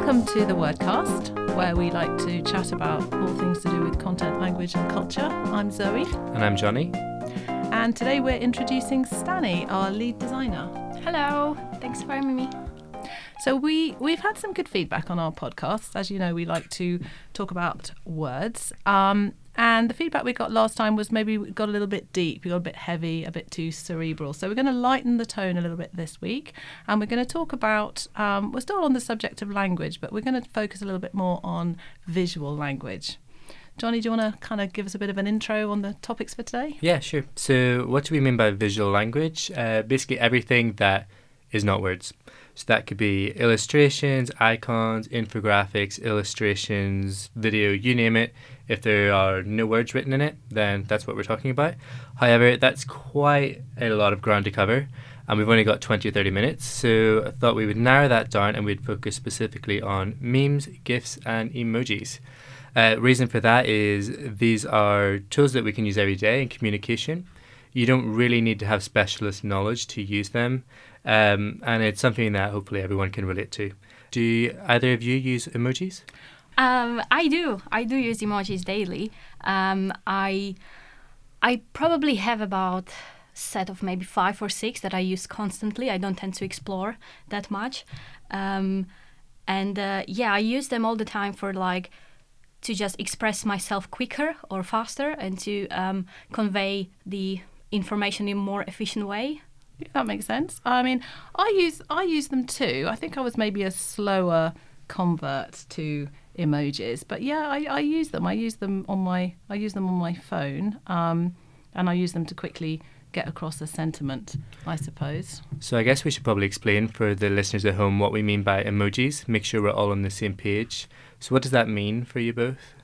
Welcome to the Wordcast, where we like to chat about all things to do with content, language, and culture. I'm Zoe, And I'm Johnny. and today we're introducing Stanny, our lead designer. Hello, thanks for having me. So we we've had some good feedback on our podcast. As you know, we like to talk about words. Um, and the feedback we got last time was maybe we got a little bit deep, we got a bit heavy, a bit too cerebral. So we're going to lighten the tone a little bit this week, and we're going to talk about. Um, we're still on the subject of language, but we're going to focus a little bit more on visual language. Johnny, do you want to kind of give us a bit of an intro on the topics for today? Yeah, sure. So, what do we mean by visual language? Uh, basically, everything that is not words. So, that could be illustrations, icons, infographics, illustrations, video, you name it. If there are no words written in it, then that's what we're talking about. However, that's quite a lot of ground to cover, and we've only got 20 or 30 minutes. So, I thought we would narrow that down and we'd focus specifically on memes, GIFs, and emojis. Uh, reason for that is these are tools that we can use every day in communication. You don't really need to have specialist knowledge to use them, um, and it's something that hopefully everyone can relate to. Do either of you use emojis? Um, I do. I do use emojis daily. Um, I I probably have about set of maybe five or six that I use constantly. I don't tend to explore that much, um, and uh, yeah, I use them all the time for like to just express myself quicker or faster and to um, convey the information in a more efficient way. That makes sense. I mean, I use I use them too. I think I was maybe a slower convert to emojis, but yeah, I, I use them. I use them on my I use them on my phone, um, and I use them to quickly get across a sentiment. I suppose. So I guess we should probably explain for the listeners at home what we mean by emojis. Make sure we're all on the same page. So what does that mean for you both?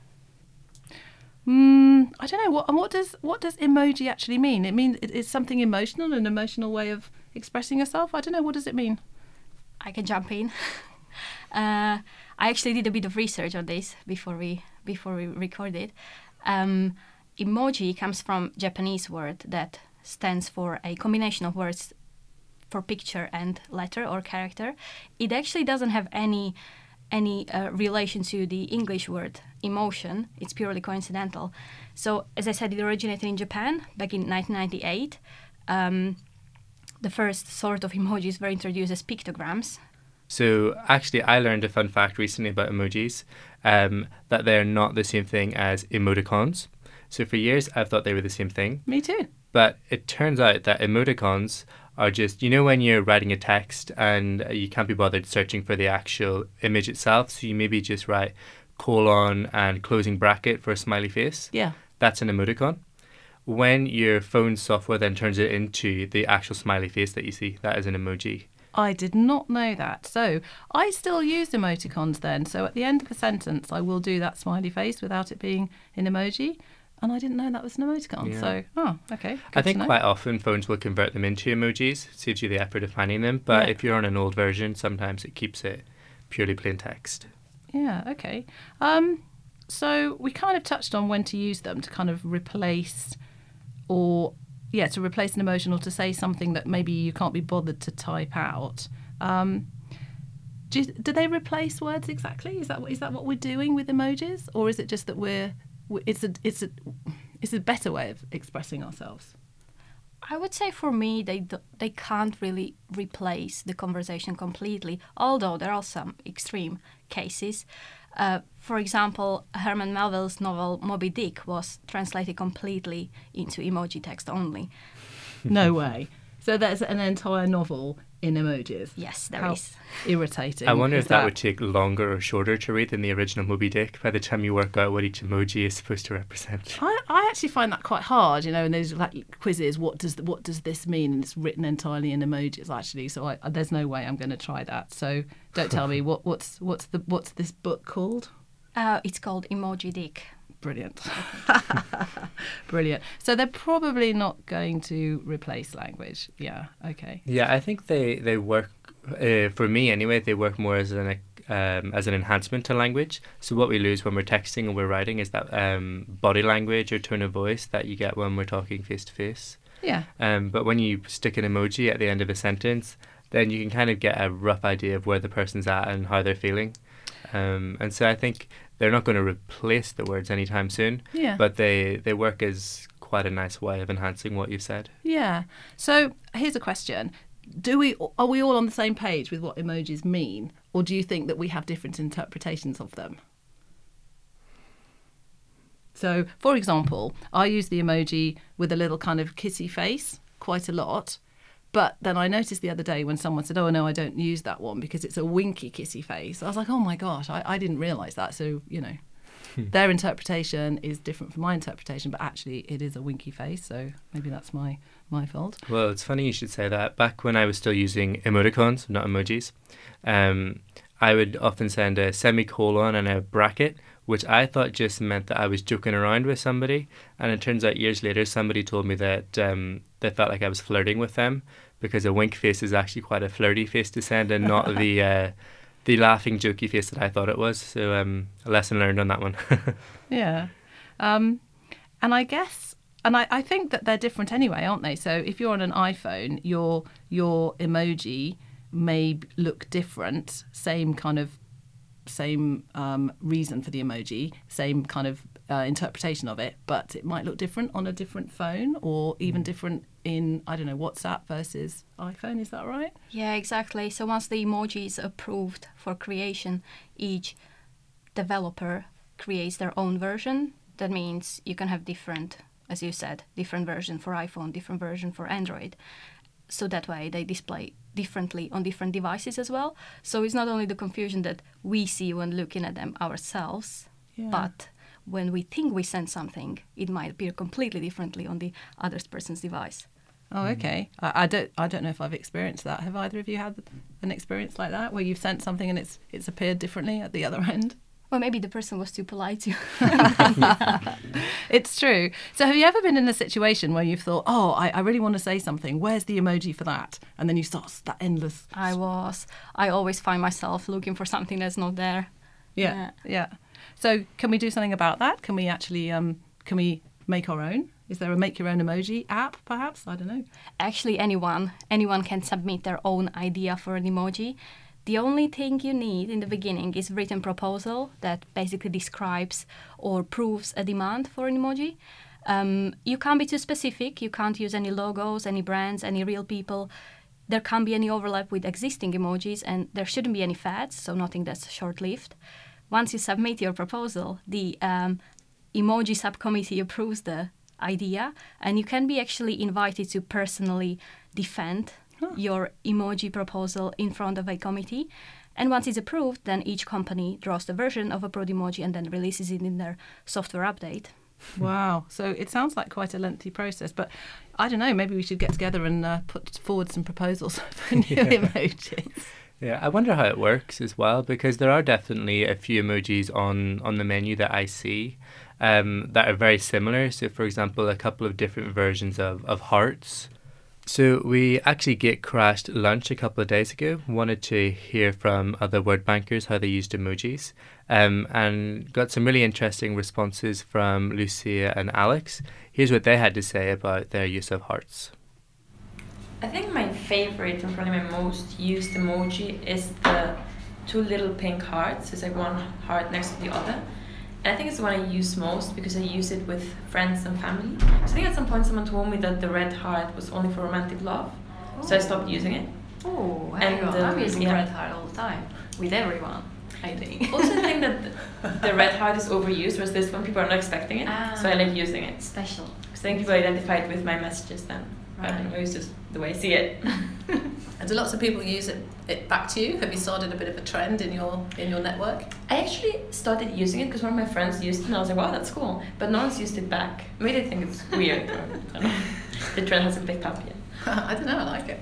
Mm, I don't know what what does what does emoji actually mean? It means it, it's something emotional, an emotional way of expressing yourself. I don't know what does it mean. I can jump in. uh, I actually did a bit of research on this before we before we recorded. Um, emoji comes from Japanese word that stands for a combination of words for picture and letter or character. It actually doesn't have any any uh, relation to the English word emotion. It's purely coincidental. So, as I said, it originated in Japan back in 1998. Um, the first sort of emojis were introduced as pictograms. So actually, I learned a fun fact recently about emojis um, that they're not the same thing as emoticons. So for years, I've thought they were the same thing. Me too. But it turns out that emoticons are just, you know, when you're writing a text and you can't be bothered searching for the actual image itself. So you maybe just write colon and closing bracket for a smiley face. Yeah. That's an emoticon. When your phone software then turns it into the actual smiley face that you see, that is an emoji. I did not know that. So I still use emoticons then. So at the end of a sentence, I will do that smiley face without it being an emoji. And I didn't know that was an emoticon. Yeah. So, oh, okay. I think quite often phones will convert them into emojis, saves you the effort of finding them. But Yeah. if you're on an old version, sometimes it keeps it purely plain text. Yeah, okay. Um, so we kind of touched on when to use them to kind of replace or, yeah, to replace an emotion or to say something that maybe you can't be bothered to type out. Um, do, do they replace words exactly? Is that what- is that what we're doing with emojis, or is it just that we're we- it's a it's a it's a better way of expressing ourselves? I would say for me, they do, they can't really replace the conversation completely. Although there are some extreme cases. Uh, for example, Herman Melville's novel Moby Dick was translated completely into emoji text only. No way. So there's an entire novel in emojis. Yes, there How is. irritating. I wonder if that, would take longer or shorter to read than the original Moby Dick by the time you work out what each emoji is supposed to represent. I, I actually find that quite hard, you know. And there's like quizzes. What does what does this mean? And it's written entirely in emojis, actually. So I, there's no way I'm going to try that. So don't tell me what what's what's the what's this book called? Uh, it's called Emoji Dick. Brilliant, brilliant. So they're probably not going to replace language. Yeah. Okay. Yeah, I think they they work uh, for me anyway. They work more as an um, as an enhancement to language. So what we lose when we're texting and we're writing is that um, body language or tone of voice that you get when we're talking face to face. Yeah. Um, but when you stick an emoji at the end of a sentence, then you can kind of get a rough idea of where the person's at and how they're feeling. Um, and so I think they're not going to replace the words anytime soon, Yeah. but they, they work as quite a nice way of enhancing what you've said. Yeah. So here's a question: Do we are we all on the same page with what emojis mean, or do you think that we have different interpretations of them? So, for example, I use the emoji with a little kind of kissy face quite a lot. But then I noticed the other day when someone said, "Oh no, I don't use that one because it's a winky kissy face." I was like, "Oh my gosh, I, I didn't realise that." So you know, their interpretation is different from my interpretation, but actually it is a winky face. So maybe that's my my fault. Well, it's funny you should say that. Back when I was still using emoticons, not emojis, um, I would often send a semicolon and a bracket, which I thought just meant that I was joking around with somebody. And it turns out years later, somebody told me that um, they felt like I was flirting with them because a wink face is actually quite a flirty face to send and not the uh, the laughing, jokey face that I thought it was. So, um, a lesson learned on that one. Yeah. Um, and I guess, and I, I think that they're different anyway, aren't they? So if you're on an iPhone, your your emoji may look different. Same kind of, same um, reason for the emoji, same kind of uh, interpretation of it, but it might look different on a different phone, or even different in I don't know WhatsApp versus iPhone. Is that right? Yeah, exactly. So once the emoji is approved for creation, each developer creates their own version. That means you can have different, as you said, different version for iPhone, different version for Android. So that way they display differently on different devices as well. So it's not only the confusion that we see when looking at them ourselves, Yeah. but when we think we send something, it might appear completely differently on the other person's device. Oh, okay. I, I don't. I don't know if I've experienced that. Have either of you had an experience like that, where you've sent something and it's it's appeared differently at the other end? Well, maybe the person was too polite to. It's true. So, have you ever been in a situation where you've thought, "Oh, I, I really want to say something. Where's the emoji for that?" And then you start that endless. I was. I always find myself looking for something that's not there. Yeah, yeah. So, can we do something about that? Can we actually, um, can we make our own? Is there a make your own emoji app, perhaps? I don't know. Actually, anyone anyone can submit their own idea for an emoji. The only thing you need in the beginning is written proposal that basically describes or proves a demand for an emoji. Um, you can't be too specific. You can't use any logos, any brands, any real people. There can't be any overlap with existing emojis, and there shouldn't be any fads, so nothing that's short-lived. Once you submit your proposal, the um, emoji subcommittee approves the idea, and you can be actually invited to personally defend your emoji proposal in front of a committee. And once it's approved, then each company draws the version of approved emoji and then releases it in their software update. Wow. So it sounds like quite a lengthy process, but I don't know. Maybe we should get together and uh, put forward some proposals for new emojis. Yeah, I wonder how it works as well because there are definitely a few emojis on on the menu that I see um, that are very similar. So, for example, a couple of different versions of of hearts. So we actually get crashed lunch a couple of days ago. Wanted to hear from other word bankers how they used emojis, um, and got some really interesting responses from Lucia and Alex. Here's what they had to say about their use of hearts. I think my favorite and probably my most used emoji is the two little pink hearts. It's like one heart next to the other. And I think it's the one I use most because I use it with friends and family. So I think at some point someone told me that the red heart was only for romantic love. So I stopped using it. Oh, on. I'm uh, using the red heart all the time with everyone. I think. Also, I think that the red heart is overused, whereas this one people are not expecting it. So I ah, like using it. special. Because I think people identify it with my messages then. I don't Right. know, it's just the way I see it. And do lots of people use it, it back to you? Have you started a bit of a trend in your in your network? I actually started using it because one of my friends used it and I was like, wow, that's cool. But no one's used it back. Maybe they think it's weird. Or, I don't know. The trend hasn't picked up yet. I don't know. I like it.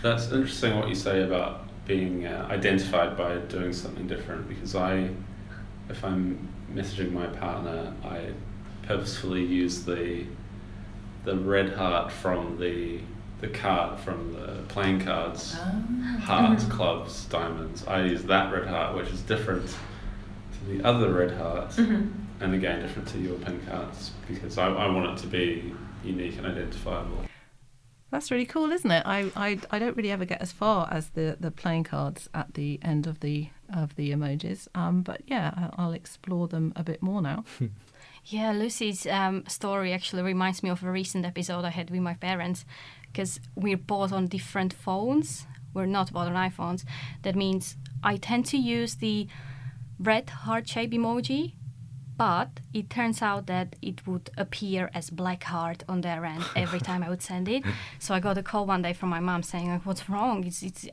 That's interesting what you say about being uh, identified by doing something different because I, if I'm messaging my partner, I purposefully use the the red heart from the the card from the playing cards, hearts, clubs, diamonds. I use that red heart, which is different to the other red hearts, Mhm. and again different to your pin cards because I, I want it to be unique and identifiable. That's really cool, isn't it? I, I, I don't really ever get as far as the, the playing cards at the end of the of the emojis. Um, but yeah, I- I'll explore them a bit more now. Yeah, Lucy's um, story actually reminds me of a recent episode I had with my parents because we're both on different phones. We're not both on iPhones. That means I tend to use the red heart shape emoji, but it turns out that it would appear as black heart on their end every time I would send it. So I got a call one day from my mom saying, like, "What's wrong? It's it's."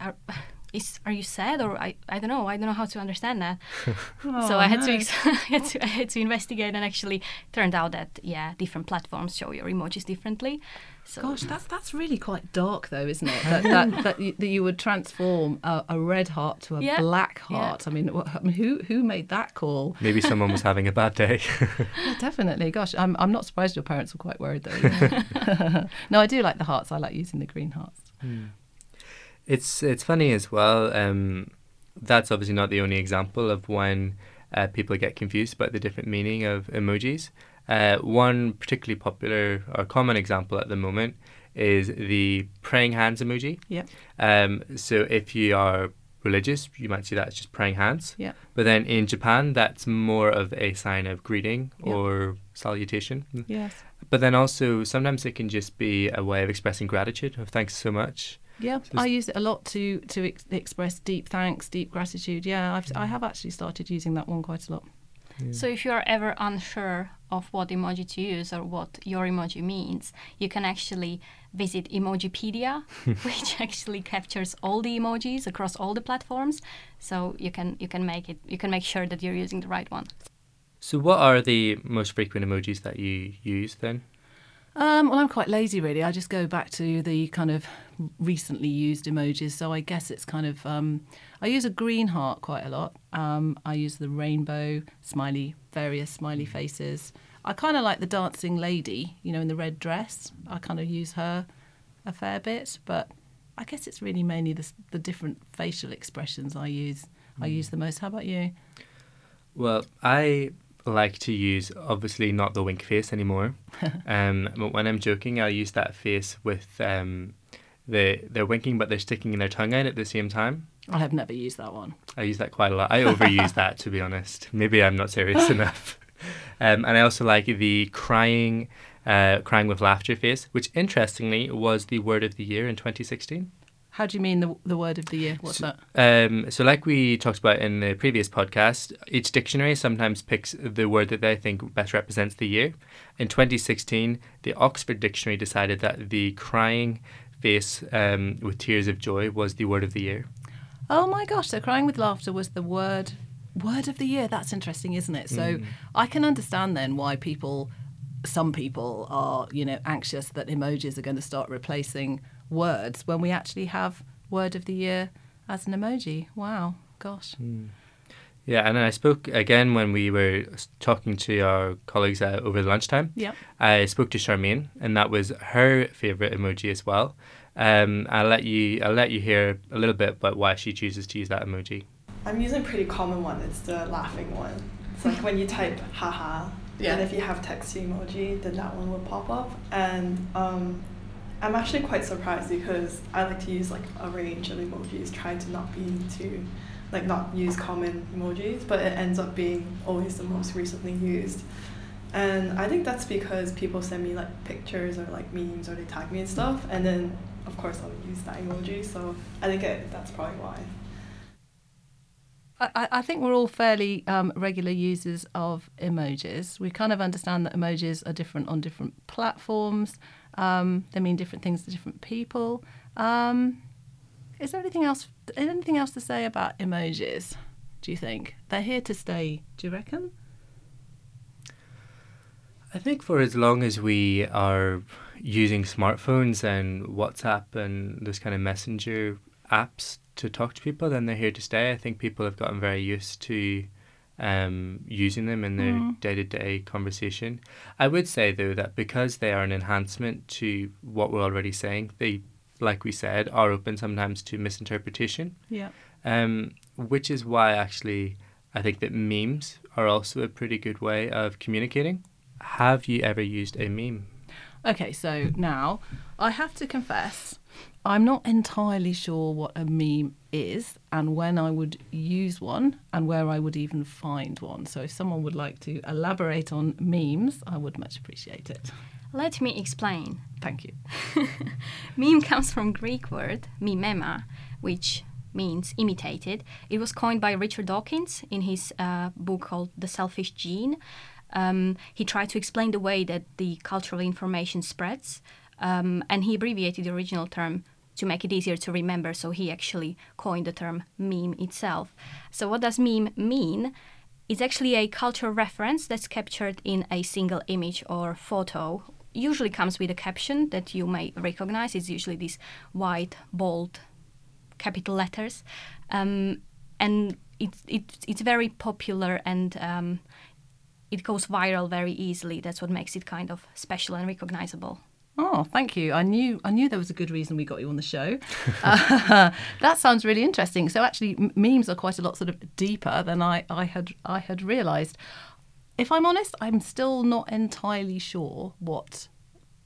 Are, is, are you sad or I, I don't know I don't know how to understand that so Oh, I had to, oh, ex- I had to I had to investigate and actually turned out that yeah different platforms show your emojis differently. So Gosh, that's that's really quite dark, though, isn't it? That that, that, you, that you would transform a, a red heart to a Yeah, black yeah. heart. I mean, wh- I mean, who who made that call? Maybe someone was having a bad day. Yeah, definitely. Gosh, I'm I'm not surprised your parents were quite worried though. no, I do like the hearts. I like using the green hearts. Hmm. It's it's funny as well. Um, that's obviously not the only example of when uh, people get confused about the different meaning of emojis. Uh, one particularly popular or common example at the moment is the praying hands emoji. Yep. Um, so if you are religious, you might see that as just praying hands. Yep. But then in Japan, that's more of a sign of greeting or salutation. Yes. But then also sometimes it can just be a way of expressing gratitude of thanks so much. Yeah, Just- I use it a lot to to ex- express deep thanks, deep gratitude. Yeah, I've I mm. have actually started using that one quite a lot. So if you are ever unsure of what emoji to use or what your emoji means, you can actually visit Emojipedia, which actually captures all the emojis across all the platforms. So you can you can make it you can make sure that you're using the right one. So what are the most frequent emojis that you use then? Um, well, I'm quite lazy, really. I just go back to the kind of recently used emojis. So I guess it's kind of um, I use a green heart quite a lot. Um, I use the rainbow smiley, various smiley faces. I kind of like the dancing lady, you know, in the red dress. I kind of use her a fair bit, but I guess it's really mainly the, the different facial expressions I use. I use the most. How about you? Well, I like to use obviously not the wink face anymore. um, but when I'm joking, I'll use that face with um, the they're winking but they're sticking their tongue out at the same time. I have never used that one. I use that quite a lot. I overuse that to be honest. Maybe I'm not serious enough. Um, and I also like the crying, uh, crying with laughter face, which interestingly was the word of the year in 2016. How do you mean the the word of the year? What's that? Um, so, like we talked about in the previous podcast, each dictionary sometimes picks the word that they think best represents the year. In 2016, the Oxford Dictionary decided that the crying face um, with tears of joy was the word of the year. Oh my gosh! So crying with laughter was the word word of the year. That's interesting, isn't it? So I can understand then why people, some people are you know anxious that emojis are going to start replacing words when we actually have word of the year as an emoji. Wow, gosh. Yeah, and I spoke again when we were talking to our colleagues uh, over lunchtime. Yeah. I spoke to Charmaine, and that was her favorite emoji as well. Um, I'll let you. I'll let you hear a little bit about why she chooses to use that emoji. I'm using a pretty common one. It's the laughing one. It's like when you type haha, Yeah. and if you have text emoji, then that one will pop up. And um, I'm actually quite surprised because I like to use like a range of emojis, trying to not be too, like not use common emojis, but it ends up being always the most recently used. And I think that's because people send me like pictures or like memes or they tag me and stuff, and then of course I'll use that emoji. So I think it, that's probably why. I, I- I think we're all fairly um, regular users of emojis. We kind of understand that emojis are different on different platforms. Um, they mean different things to different people. Um, is there anything else? Anything else to say about emojis? Do you think they're here to stay? Do you reckon? I think for as long as we are using smartphones and WhatsApp and those kind of messenger apps to talk to people, then they're here to stay. I think people have gotten very used to um, using them in their day to day conversation. I would say, though, that because they are an enhancement to what we're already saying, they, like we said, are open sometimes to misinterpretation Yeah. um, which is why actually I think that memes are also a pretty good way of communicating. Have you ever used a meme? Okay, so now I have to confess, I'm not entirely sure what a meme is and when I would use one and where I would even find one. So if someone would like to elaborate on memes, I would much appreciate it. Let me explain. Thank you. Meme comes from Greek word mimema, which means imitated. It was coined by Richard Dawkins in his uh, book called The Selfish Gene. Um, he tried to explain the way that the cultural information spreads, um, and he abbreviated the original term to make it easier to remember. So he actually coined the term meme itself. So what does meme mean? It's actually a cultural reference that's captured in a single image or photo. Usually comes with a caption that you may recognize. It's usually these white, bold, capital letters, um, and it's it's it's very popular and um, it goes viral very easily. That's what makes it kind of special and recognizable. Oh, thank you. I knew I knew there was a good reason we got you on the show. uh, that sounds really interesting. So actually, m- memes are quite a lot sort of deeper than I, I had I had realised. If I'm honest, I'm still not entirely sure what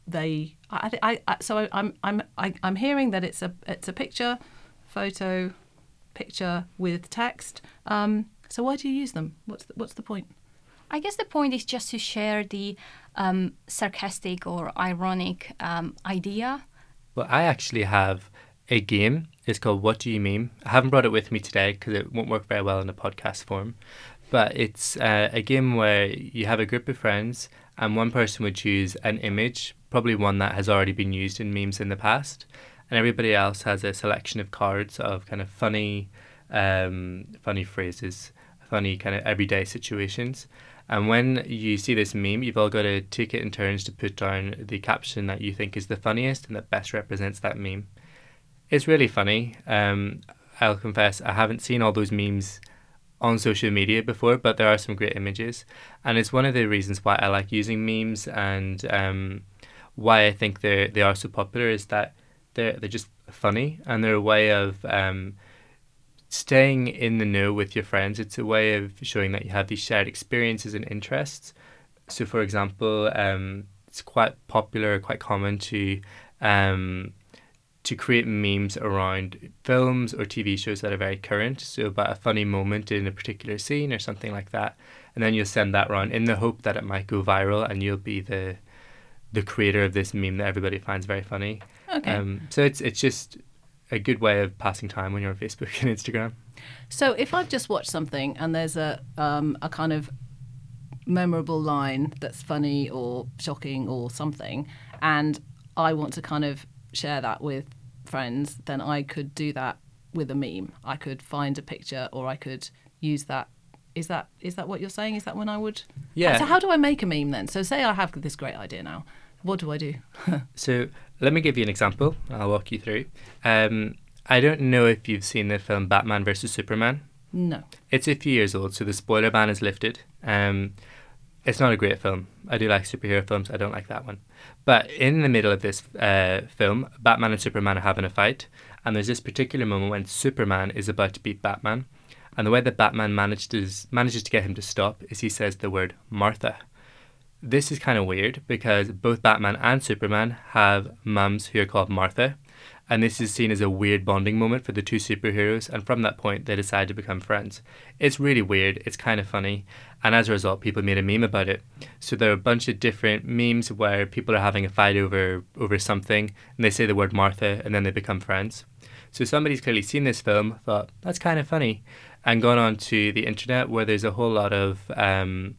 they. I, I, I so I, I'm I'm I, I'm hearing that it's a it's a picture, photo, picture with text. Um, so why do you use them? What's the, what's the point? I guess the point is just to share the um, sarcastic or ironic um, idea. Well, I actually have a game. It's called What Do You Meme? I haven't brought it with me today because it won't work very well in a podcast form. But it's uh, a game where you have a group of friends and one person would choose an image, probably one that has already been used in memes in the past, and everybody else has a selection of cards of kind of funny, um, funny phrases, funny kind of everyday situations. And when you see this meme, you've all got to take it in turns to put down the caption that you think is the funniest and that best represents that meme. It's really funny. Um, I'll confess, I haven't seen all those memes on social media before, but there are some great images. And it's one of the reasons why I like using memes and um, why I think they they are so popular is that they're, they're just funny and they're a way of um, staying in the know with your friends. It's a way of showing that you have these shared experiences and interests. So, for example, um, it's quite popular, quite common to um, to create memes around films or TV shows that are very current. So, about a funny moment in a particular scene or something like that, and then you'll send that around in the hope that it might go viral, and you'll be the the creator of this meme that everybody finds very funny. Okay. Um, so it's it's just a good way of passing time when you're on Facebook and Instagram. So if I've just watched something and there's a um, a kind of memorable line that's funny or shocking or something, and I want to kind of share that with friends, then I could do that with a meme. I could find a picture or I could use that. Is that is that what you're saying? Is that when I would? Yeah. So how do I make a meme then? So say I have this great idea now. What do I do? So let me give you an example. I'll walk you through. Um, I don't know if you've seen the film Batman versus Superman. no. It's a few years old, so the spoiler ban is lifted. Um, it's not a great film. I do like superhero films. I don't like that one. But in the middle of this uh, film, Batman and Superman are having a fight, and there's this particular moment when Superman is about to beat Batman, and the way that Batman manages manages to get him to stop is he says the word Martha. This is kind of weird because both Batman and Superman have mums who are called Martha, and this is seen as a weird bonding moment for the two superheroes, and from that point, they decide to become friends. It's really weird, it's kind of funny, and as a result, people made a meme about it. So there are a bunch of different memes where people are having a fight over, over something, and they say the word Martha, and then they become friends. So somebody's clearly seen this film, thought, that's kind of funny, and gone on to the internet where there's a whole lot of. Um,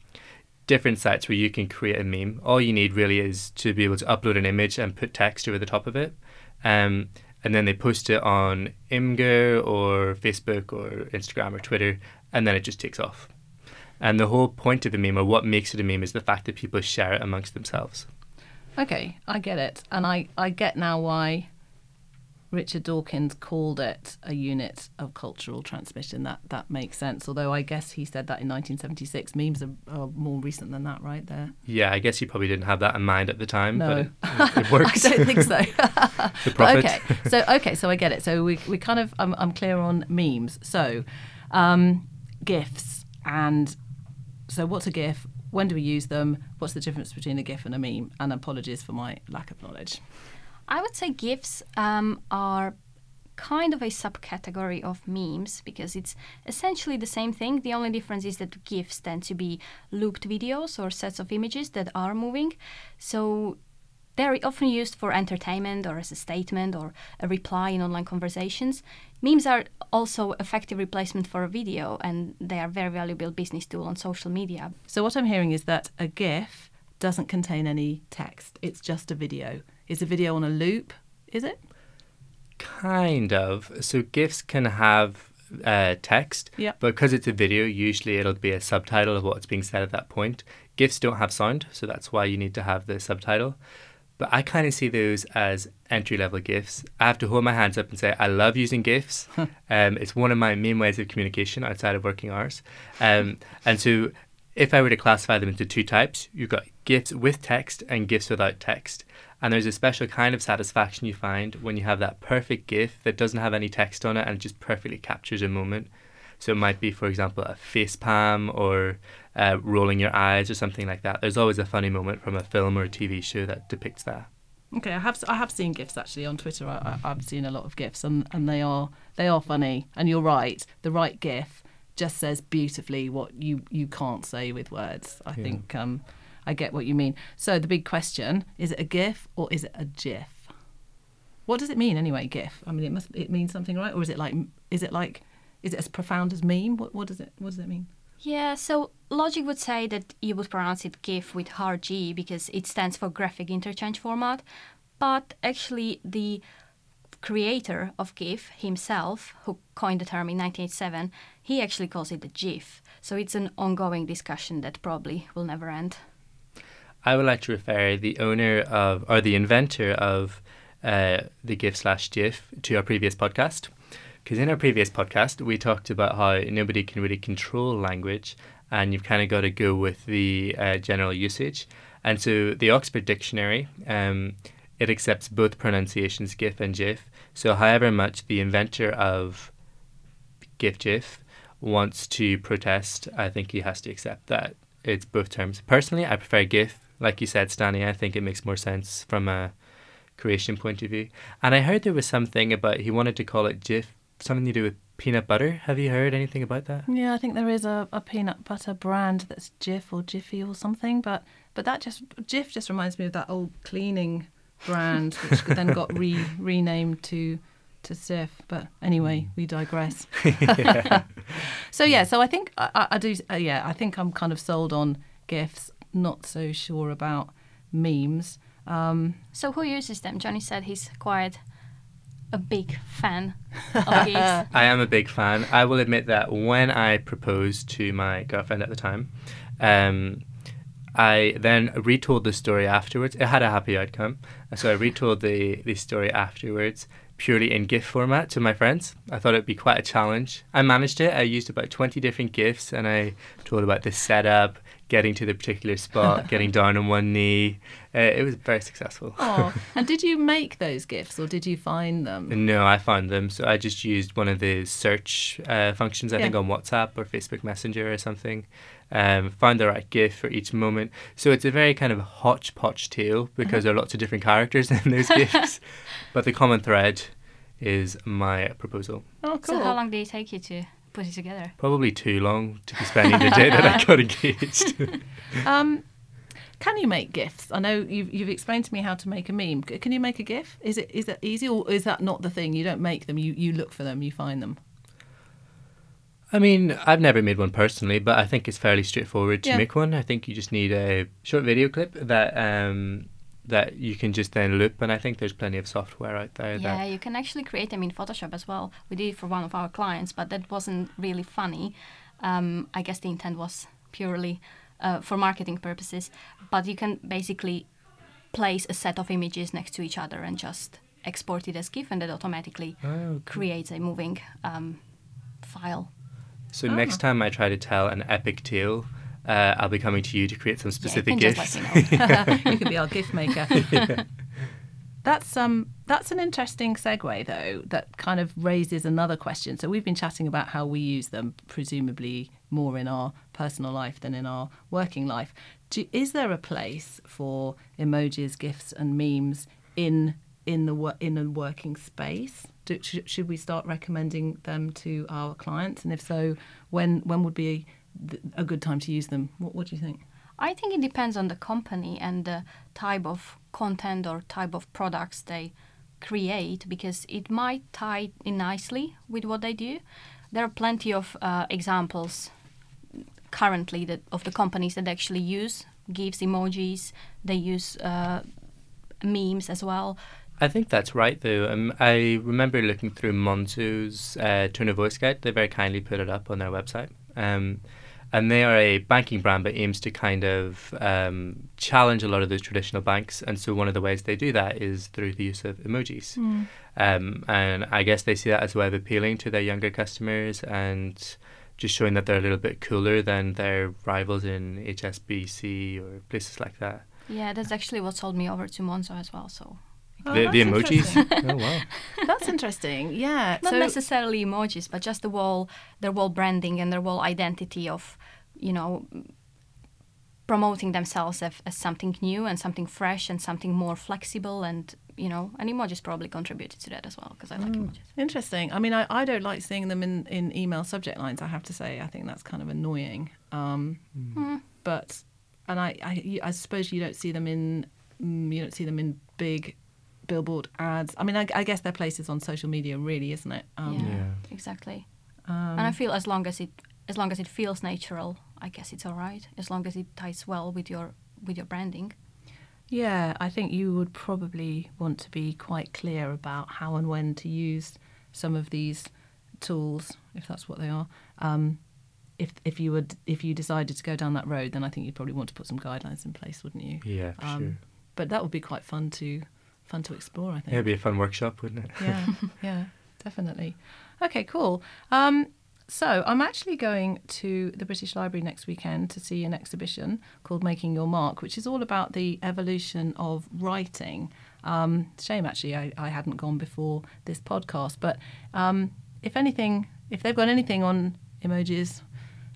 different sites where you can create a meme. All you need really is to be able to upload an image and put text over the top of it. Um, and then they post it on Imgur or Facebook or Instagram or Twitter, and then it just takes off. And the whole point of a meme, or what makes it a meme, is the fact that people share it amongst themselves. Okay, I get it, and I I get now why Richard Dawkins called it a unit of cultural transmission. That that makes sense. Although I guess he said that in 1976. Memes are, are more recent than that, right? There. Yeah, I guess you probably didn't have that in mind at the time, No. but it, it works. I don't think so. the profit. okay, so okay, so I get it. So we we kind of I'm I'm clear on memes. So, um, gifs and so what's a gif? when do we use them? What's the difference between a GIF and a meme? And apologies for my lack of knowledge. I would say GIFs um, are kind of a subcategory of memes because it's essentially the same thing. The only difference is that GIFs tend to be looped videos or sets of images that are moving. So they're often used for entertainment or as a statement or a reply in online conversations. Memes are also effective replacement for a video and they are very valuable business tool on social media. So what I'm hearing is that a GIF doesn't contain any text. It's just a video. Is a video on a loop? Is it? Kind of. So GIFs can have uh, text, Yeah. but because it's a video, usually it'll be a subtitle of what's being said at that point. GIFs don't have sound, so that's why you need to have the subtitle. But I kind of see those as entry level GIFs. I have to hold my hands up and say I love using GIFs. um, it's one of my main ways of communication outside of working hours. Um, and so if I were to classify them into two types, you've got GIFs with text and GIFs without text. And there's a special kind of satisfaction you find when you have that perfect GIF that doesn't have any text on it and it just perfectly captures a moment. So it might be, for example, a face palm or uh, rolling your eyes or something like that. There's always a funny moment from a film or a TV show that depicts that. Okay, I have I have seen gifs actually on Twitter. I, I, I've seen a lot of gifs, and, and they are they are funny. And you're right, the right gif just says beautifully what you you can't say with words. I Yeah. think um, I get what you mean. So the big question is: it a gif or is it a gif? What does it mean anyway? GIF. I mean, it must it means something, right? Or is it like is it like is it as profound as meme? What what does it what does it mean? Yeah, so logic would say that you would pronounce it GIF with hard G because it stands for graphic interchange format. But actually, the creator of GIF himself, who coined the term in 1987, he actually calls it a GIF. So it's an ongoing discussion that probably will never end. I would like to refer the owner of or the inventor of uh, the GIF slash GIF to our previous podcast. Because in our previous podcast, we talked about how nobody can really control language and you've kind of got to go with the uh, general usage. And so the Oxford Dictionary, um, it accepts both pronunciations, GIF and GIF. So however much the inventor of GIF GIF wants to protest, I think he has to accept that it's both terms. Personally, I prefer GIF. Like you said, Stanley, I think it makes more sense from a creation point of view. And I heard there was something about he wanted to call it GIF, something to do with peanut butter. Have you heard anything about that? Yeah, I think there is a, a peanut butter brand that's Jif or Jiffy or something, but but that just Jif just reminds me of that old cleaning brand which then got re renamed to to Cif. But anyway, we digress. so yeah, so I think I, I- do. Uh, yeah, I think I'm kind of sold on gifs. Not so sure about memes. Um, So who uses them? Johnny said he's quite a big fan of GIFs. I am a big fan. I will admit that when I proposed to my girlfriend at the time, um, I then retold the story afterwards. It had a happy outcome. So I retold the, the story afterwards purely in GIF format to my friends. I thought it'd be quite a challenge. I managed it. I used about 20 different GIFs and I told about the setup, getting to the particular spot, getting down on one knee. Uh, it was very successful. oh, and did you make those gifts or did you find them? No, I found them. So I just used one of the search uh, functions, I think, on WhatsApp or Facebook Messenger or something. Um, found the right GIF for each moment. So it's a very kind of hodgepodge tale because there are lots of different characters in those GIFs. But the common thread is my proposal. Oh, cool. So how long did it take you to put it together? Probably too long to be spending the day that I got engaged. Um, can you make gifs? I know you've you've explained to me how to make a meme. Can you make a gif? Is it is that easy or is that not the thing? You don't make them. You you look for them. You find them. I mean, I've never made one personally, but I think it's fairly straightforward to Yeah. make one. I think you just need a short video clip that um, that you can just then loop, and I think there's plenty of software out there Yeah, that you can actually create them in Photoshop as well. We did it for one of our clients, but that wasn't really funny. Um, I guess the intent was purely uh, for marketing purposes. But you can basically place a set of images next to each other and just export it as GIF, and it automatically Oh, creates a moving um, file. So Ah. next time I try to tell an epic tale, uh, I'll be coming to you to create some Yeah, specific you can gifs. just let me know. you could be our gift maker. that's um that's an interesting segue though that kind of raises another question. So we've been chatting about how we use them presumably more in our personal life than in our working life. Do, is there a place for emojis, gifts, and memes in in the in a working space? Do, should we start recommending them to our clients? And if so, when when would be th- a good time to use them? What, what do you think? I think it depends on the company and the type of content or type of products they create because it might tie in nicely with what they do. There are plenty of uh, examples currently that of the companies that actually use GIFs, emojis. They use uh, memes as well. I think that's right, though. Um, I remember looking through Monzo's uh, tone of voice guide. They very kindly put it up on their website. Um, and they are a banking brand but aims to kind of um, challenge a lot of those traditional banks. And so one of the ways they do that is through the use of emojis. Hmm. Um, and I guess they see that as a way of appealing to their younger customers and just showing that they're a little bit cooler than their rivals in HSBC or places like that. Yeah, that's actually what sold me over to Monzo as well. So Oh, the, the emojis. oh wow! That's interesting. Yeah. not so necessarily emojis, but just the whole their whole branding and their whole identity of, you know, promoting themselves as, as something new and something fresh and something more flexible and you know, and emojis probably contributed to that as well because I like emojis. Interesting. I mean, I, I don't like seeing them in, in email subject lines. I have to say, I think that's kind of annoying. Um, Mm. But and I, I I suppose you don't see them in mm, you don't see them in big billboard ads. I mean, I, I guess their place is on social media, really, isn't it? Um, yeah, Yeah. exactly. um, and I feel as long as it as long as it feels natural, I guess it's all right. As long as it ties well with your with your branding. Yeah, I think you would probably want to be quite clear about how and when to use some of these tools, if that's what they are. Um, if if you would if you decided to go down that road, then I think you'd probably want to put some guidelines in place, wouldn't you? Yeah, Um, sure. But that would be quite fun to fun to explore. I think. Yeah, it'd be a fun workshop, wouldn't it? yeah, yeah, definitely. Okay, cool. Um, so I'm actually going to the British Library next weekend to see an exhibition called Making Your Mark, which is all about the evolution of writing. Um, shame, actually, I, I hadn't gone before this podcast. But um, if anything, if they've got anything on emojis,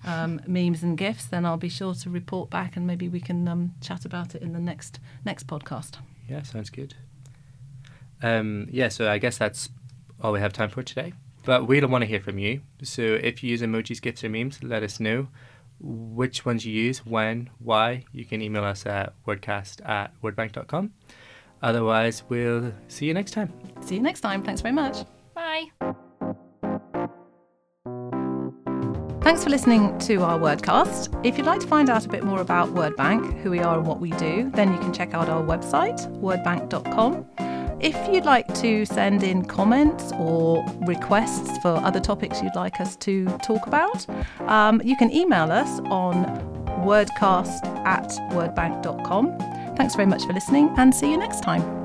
um, memes, and gifs, then I'll be sure to report back, and maybe we can um, chat about it in the next next podcast. Yeah, sounds good. Um, yeah, so I guess that's all we have time for today. But we don't want to hear from you. So if you use emojis, gifs, or memes, let us know which ones you use, when, why. You can email us at wordcast at wordbank.com. Otherwise, we'll see you next time. See you next time. Thanks very much. Bye. Thanks for listening to our Wordcast. If you'd like to find out a bit more about WordBank, who we are and what we do, then you can check out our website, wordbank.com. If you'd like to send in comments or requests for other topics you'd like us to talk about, um, you can email us on wordcast at wordbank.com. Thanks very much for listening and see you next time.